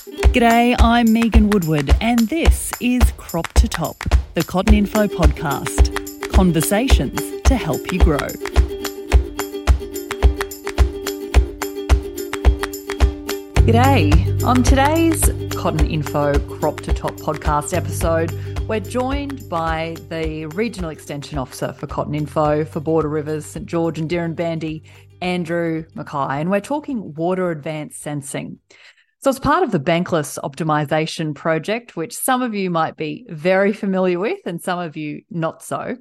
G'day, I'm Megan Woodward, and this is Crop to Top, the Cotton Info podcast. Conversations to help you grow. G'day. On today's Cotton Info Crop to Top podcast episode, we're joined by the Regional Extension Officer for Cotton Info for Border Rivers, St George and Dirranbandi, Andrew McKay, and we're talking water advanced sensing. So, it's part of the Bankless optimization project, which some of you might be very familiar with and some of you not so.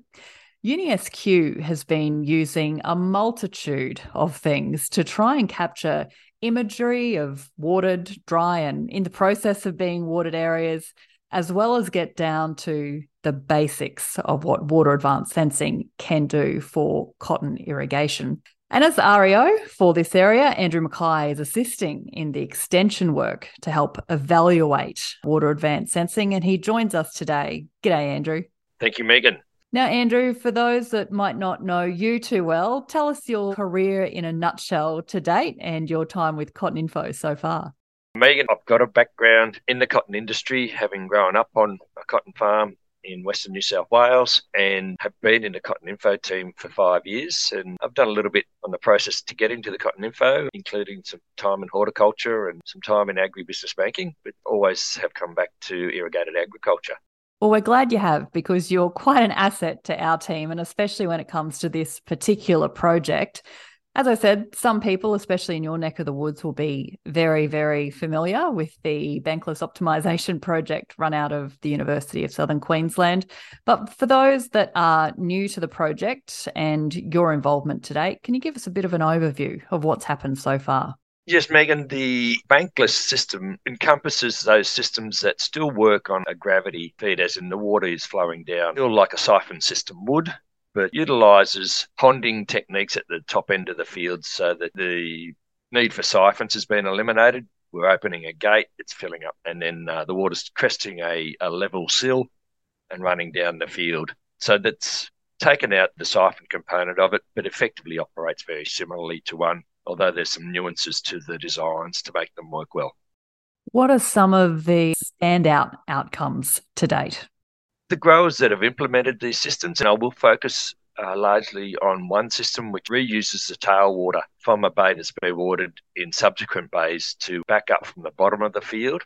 UniSQ has been using a multitude of things to try and capture imagery of watered, dry, and in the process of being watered areas, as well as get down to the basics of what water advanced sensing can do for cotton irrigation. And as REO for this area, Andrew McKay is assisting in the extension work to help evaluate water advanced sensing. And he joins us today. G'day, Andrew. Thank you, Megan. Now, Andrew, for those that might not know you too well, tell us your career in a nutshell to date and your time with Cotton Info so far. Megan, I've got a background in the cotton industry, having grown up on a cotton farm in Western New South Wales and have been in the Cotton Info team for five years. And I've done a little bit on the process to get into the Cotton Info, including some time in horticulture and some time in agribusiness banking, but always have come back to irrigated agriculture. Well, we're glad you have because you're quite an asset to our team, and especially when it comes to this particular project. As I said, some people, especially in your neck of the woods, will be very, very familiar with the Bankless Optimization Project run out of the University of Southern Queensland. But for those that are new to the project and your involvement today, can you give us a bit of an overview of what's happened so far? Yes, Megan, the bankless system encompasses those systems that still work on a gravity feed, as in the water is flowing down, still like a siphon system would, but utilises ponding techniques at the top end of the field so that the need for siphons has been eliminated. We're opening a gate, it's filling up, and then uh, the water's cresting a, a level sill and running down the field. So that's taken out the siphon component of it, but effectively operates very similarly to one although there's some nuances to the designs to make them work well. What are some of the standout outcomes to date? The growers that have implemented these systems, and I will focus uh, largely on one system which reuses the tail water from a bay that's been watered in subsequent bays to back up from the bottom of the field.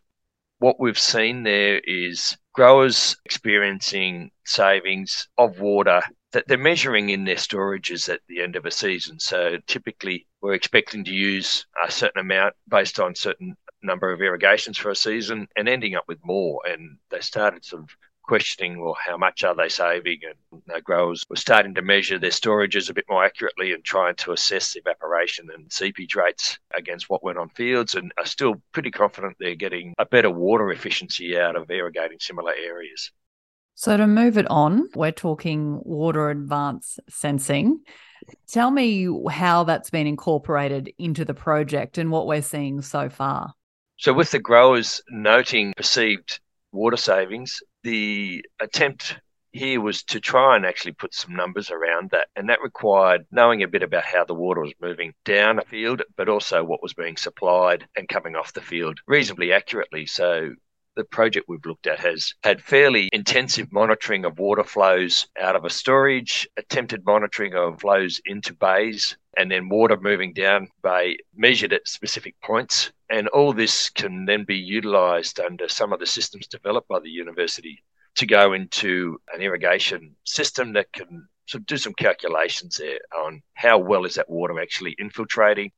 What we've seen there is growers experiencing savings of water that they're measuring in their storages at the end of a season. So typically we're expecting to use a certain amount based on certain number of irrigations for a season and ending up with more. And they started sort of questioning, well, how much are they saving? And you know, growers were starting to measure their storages a bit more accurately and trying to assess evaporation and seepage rates against what went on fields and are still pretty confident they're getting a better water efficiency out of irrigating similar areas. So, to move it on, we're talking water advance sensing. Tell me how that's been incorporated into the project and what we're seeing so far. So, with the growers noting perceived water savings, the attempt here was to try and actually put some numbers around that. And that required knowing a bit about how the water was moving down a field, but also what was being supplied and coming off the field reasonably accurately. So the project we've looked at has had fairly intensive monitoring of water flows out of a storage, attempted monitoring of flows into bays, and then water moving down bay measured at specific points. And all this can then be utilised under some of the systems developed by the university to go into an irrigation system that can sort of do some calculations there on how well is that water actually infiltrating.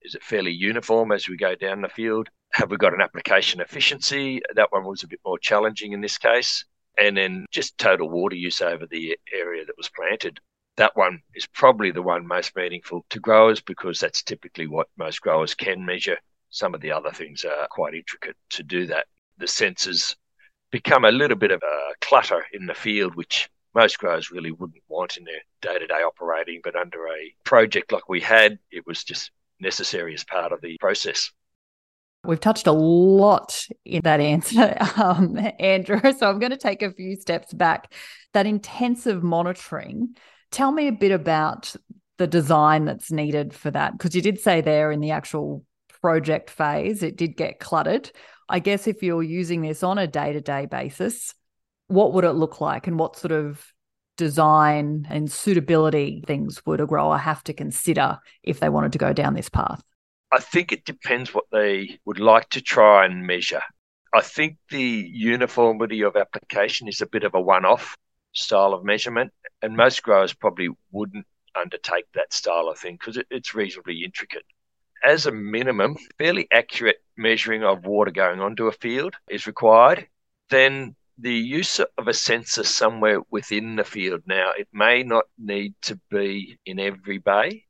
Is it fairly uniform as we go down the field? Have we got an application efficiency? That one was a bit more challenging in this case. And then just total water use over the area that was planted. That one is probably the one most meaningful to growers because that's typically what most growers can measure. Some of the other things are quite intricate to do that. The sensors become a little bit of a clutter in the field, which most growers really wouldn't want in their day to day operating. But under a project like we had, it was just necessary as part of the process. We've touched a lot in that answer, um, Andrew. So I'm going to take a few steps back. That intensive monitoring, tell me a bit about the design that's needed for that. Because you did say there in the actual project phase, it did get cluttered. I guess if you're using this on a day to day basis, what would it look like and what sort of design and suitability things would a grower have to consider if they wanted to go down this path? I think it depends what they would like to try and measure. I think the uniformity of application is a bit of a one off style of measurement, and most growers probably wouldn't undertake that style of thing because it, it's reasonably intricate. As a minimum, fairly accurate measuring of water going onto a field is required. Then the use of a sensor somewhere within the field now, it may not need to be in every bay.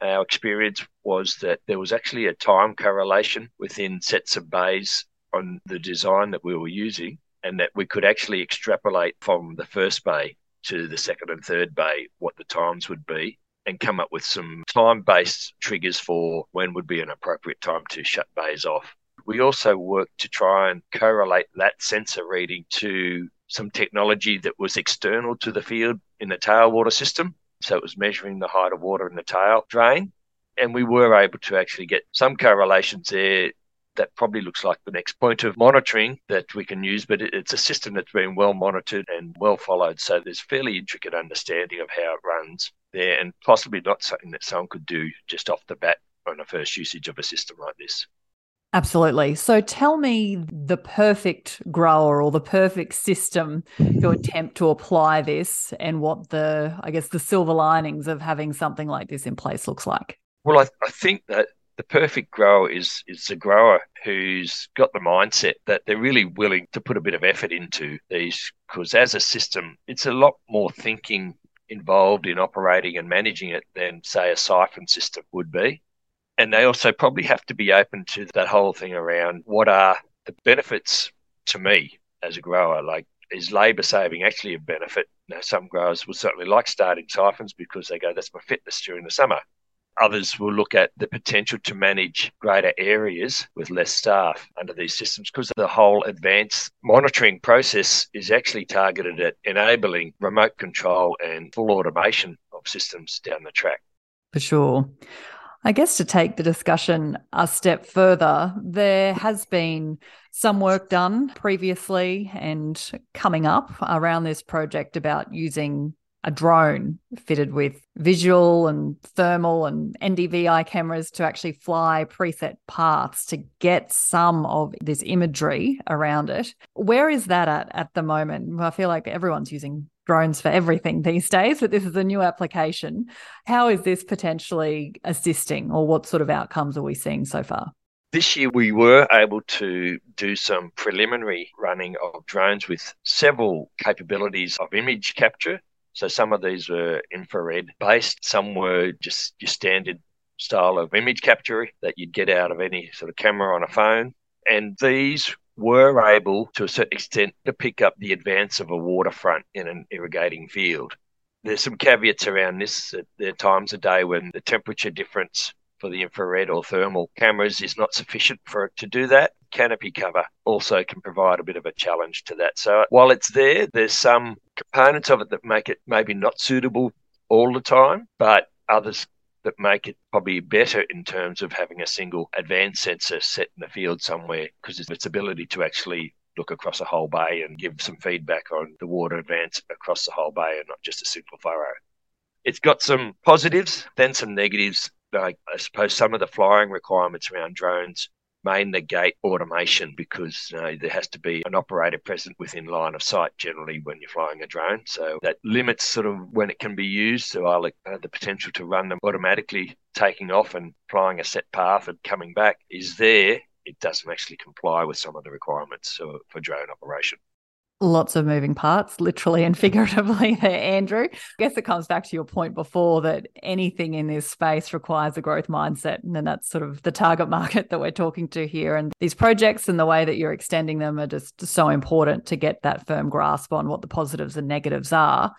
Our experience was that there was actually a time correlation within sets of bays on the design that we were using, and that we could actually extrapolate from the first bay to the second and third bay what the times would be and come up with some time based triggers for when would be an appropriate time to shut bays off. We also worked to try and correlate that sensor reading to some technology that was external to the field in the tailwater system. So it was measuring the height of water in the tail drain. And we were able to actually get some correlations there that probably looks like the next point of monitoring that we can use, but it's a system that's been well monitored and well followed. So there's fairly intricate understanding of how it runs there and possibly not something that someone could do just off the bat on a first usage of a system like this. Absolutely. So tell me the perfect grower or the perfect system to attempt to apply this and what the, I guess, the silver linings of having something like this in place looks like. Well, I, I think that the perfect grower is is a grower who's got the mindset that they're really willing to put a bit of effort into these because as a system it's a lot more thinking involved in operating and managing it than say a siphon system would be. And they also probably have to be open to that whole thing around what are the benefits to me as a grower? Like is labour saving actually a benefit? Now some growers will certainly like starting siphons because they go that's my fitness during the summer Others will look at the potential to manage greater areas with less staff under these systems because the whole advanced monitoring process is actually targeted at enabling remote control and full automation of systems down the track. For sure. I guess to take the discussion a step further, there has been some work done previously and coming up around this project about using a drone fitted with visual and thermal and NDVI cameras to actually fly preset paths to get some of this imagery around it. Where is that at at the moment? I feel like everyone's using drones for everything these days, but this is a new application. How is this potentially assisting, or what sort of outcomes are we seeing so far? This year, we were able to do some preliminary running of drones with several capabilities of image capture so some of these were infrared based, some were just your standard style of image capture that you'd get out of any sort of camera on a phone. And these were able, to a certain extent, to pick up the advance of a waterfront in an irrigating field. There's some caveats around this. There are times a day when the temperature difference for the infrared or thermal cameras is not sufficient for it to do that. Canopy cover also can provide a bit of a challenge to that. So while it's there, there's some components of it that make it maybe not suitable all the time, but others that make it probably better in terms of having a single advanced sensor set in the field somewhere because of its ability to actually look across a whole bay and give some feedback on the water advance across the whole bay and not just a single furrow. It's got some positives, then some negatives like I suppose some of the flying requirements around drones may negate automation because you know, there has to be an operator present within line of sight generally when you're flying a drone. So that limits sort of when it can be used. So I'll uh, the potential to run them automatically taking off and flying a set path and coming back is there. It doesn't actually comply with some of the requirements for, for drone operation lots of moving parts, literally and figuratively, there, Andrew. I guess it comes back to your point before that anything in this space requires a growth mindset. And then that's sort of the target market that we're talking to here. And these projects and the way that you're extending them are just so important to get that firm grasp on what the positives and negatives are.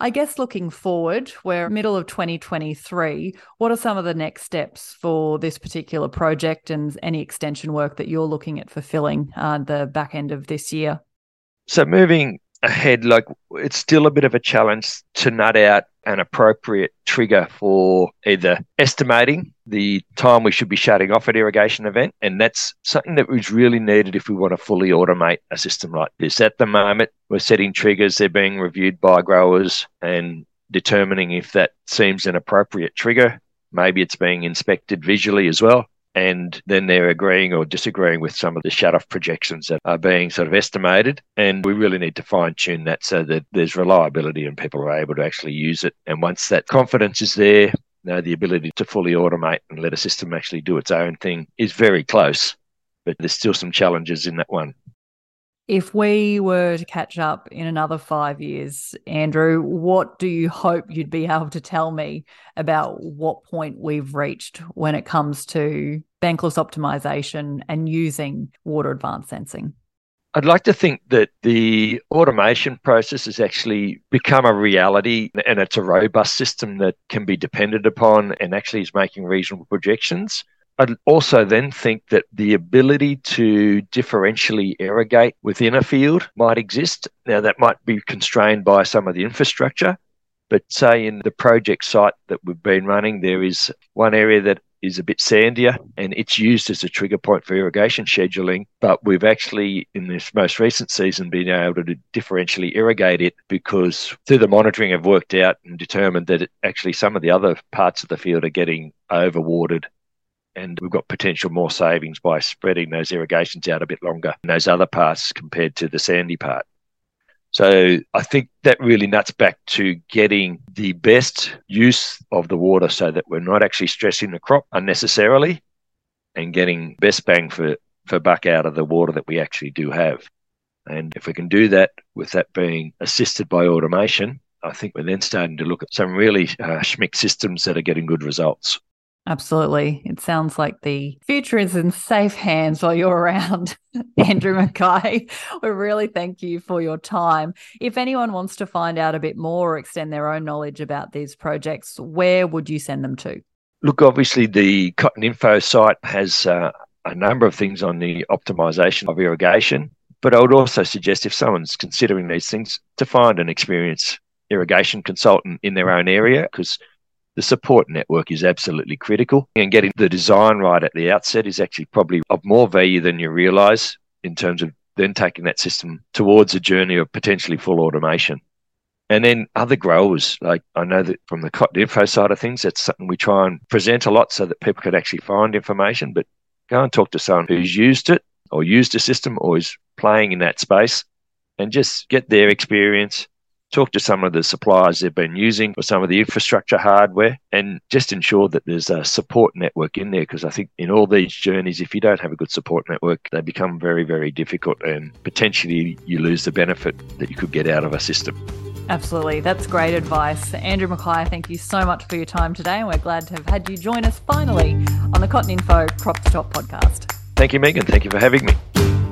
I guess looking forward, we're middle of 2023. What are some of the next steps for this particular project and any extension work that you're looking at fulfilling uh, the back end of this year? So moving ahead, like it's still a bit of a challenge to nut out an appropriate trigger for either estimating the time we should be shutting off an irrigation event. And that's something that was really needed if we want to fully automate a system like this. At the moment, we're setting triggers, they're being reviewed by growers and determining if that seems an appropriate trigger. Maybe it's being inspected visually as well and then they're agreeing or disagreeing with some of the shut off projections that are being sort of estimated. And we really need to fine tune that so that there's reliability and people are able to actually use it. And once that confidence is there, you know, the ability to fully automate and let a system actually do its own thing is very close. But there's still some challenges in that one. If we were to catch up in another five years, Andrew, what do you hope you'd be able to tell me about what point we've reached when it comes to bankless optimization and using water advanced sensing? I'd like to think that the automation process has actually become a reality and it's a robust system that can be depended upon and actually is making reasonable projections. I'd also then think that the ability to differentially irrigate within a field might exist. Now, that might be constrained by some of the infrastructure, but say in the project site that we've been running, there is one area that is a bit sandier and it's used as a trigger point for irrigation scheduling. But we've actually, in this most recent season, been able to differentially irrigate it because through the monitoring, have worked out and determined that it, actually some of the other parts of the field are getting overwatered and we've got potential more savings by spreading those irrigations out a bit longer in those other parts compared to the sandy part. So I think that really nuts back to getting the best use of the water so that we're not actually stressing the crop unnecessarily and getting best bang for, for buck out of the water that we actually do have. And if we can do that with that being assisted by automation, I think we're then starting to look at some really uh, schmick systems that are getting good results. Absolutely. It sounds like the future is in safe hands while you're around, Andrew McKay. We really thank you for your time. If anyone wants to find out a bit more or extend their own knowledge about these projects, where would you send them to? Look, obviously, the Cotton Info site has uh, a number of things on the optimization of irrigation, but I would also suggest if someone's considering these things to find an experienced irrigation consultant in their own area because the support network is absolutely critical. And getting the design right at the outset is actually probably of more value than you realize in terms of then taking that system towards a journey of potentially full automation. And then other growers, like I know that from the cotton info side of things, that's something we try and present a lot so that people can actually find information. But go and talk to someone who's used it or used a system or is playing in that space and just get their experience talk to some of the suppliers they've been using for some of the infrastructure hardware and just ensure that there's a support network in there because I think in all these journeys, if you don't have a good support network, they become very, very difficult and potentially you lose the benefit that you could get out of a system. Absolutely. That's great advice. Andrew McKay, thank you so much for your time today. And we're glad to have had you join us finally on the Cotton Info Crop to Top podcast. Thank you, Megan. Thank you for having me.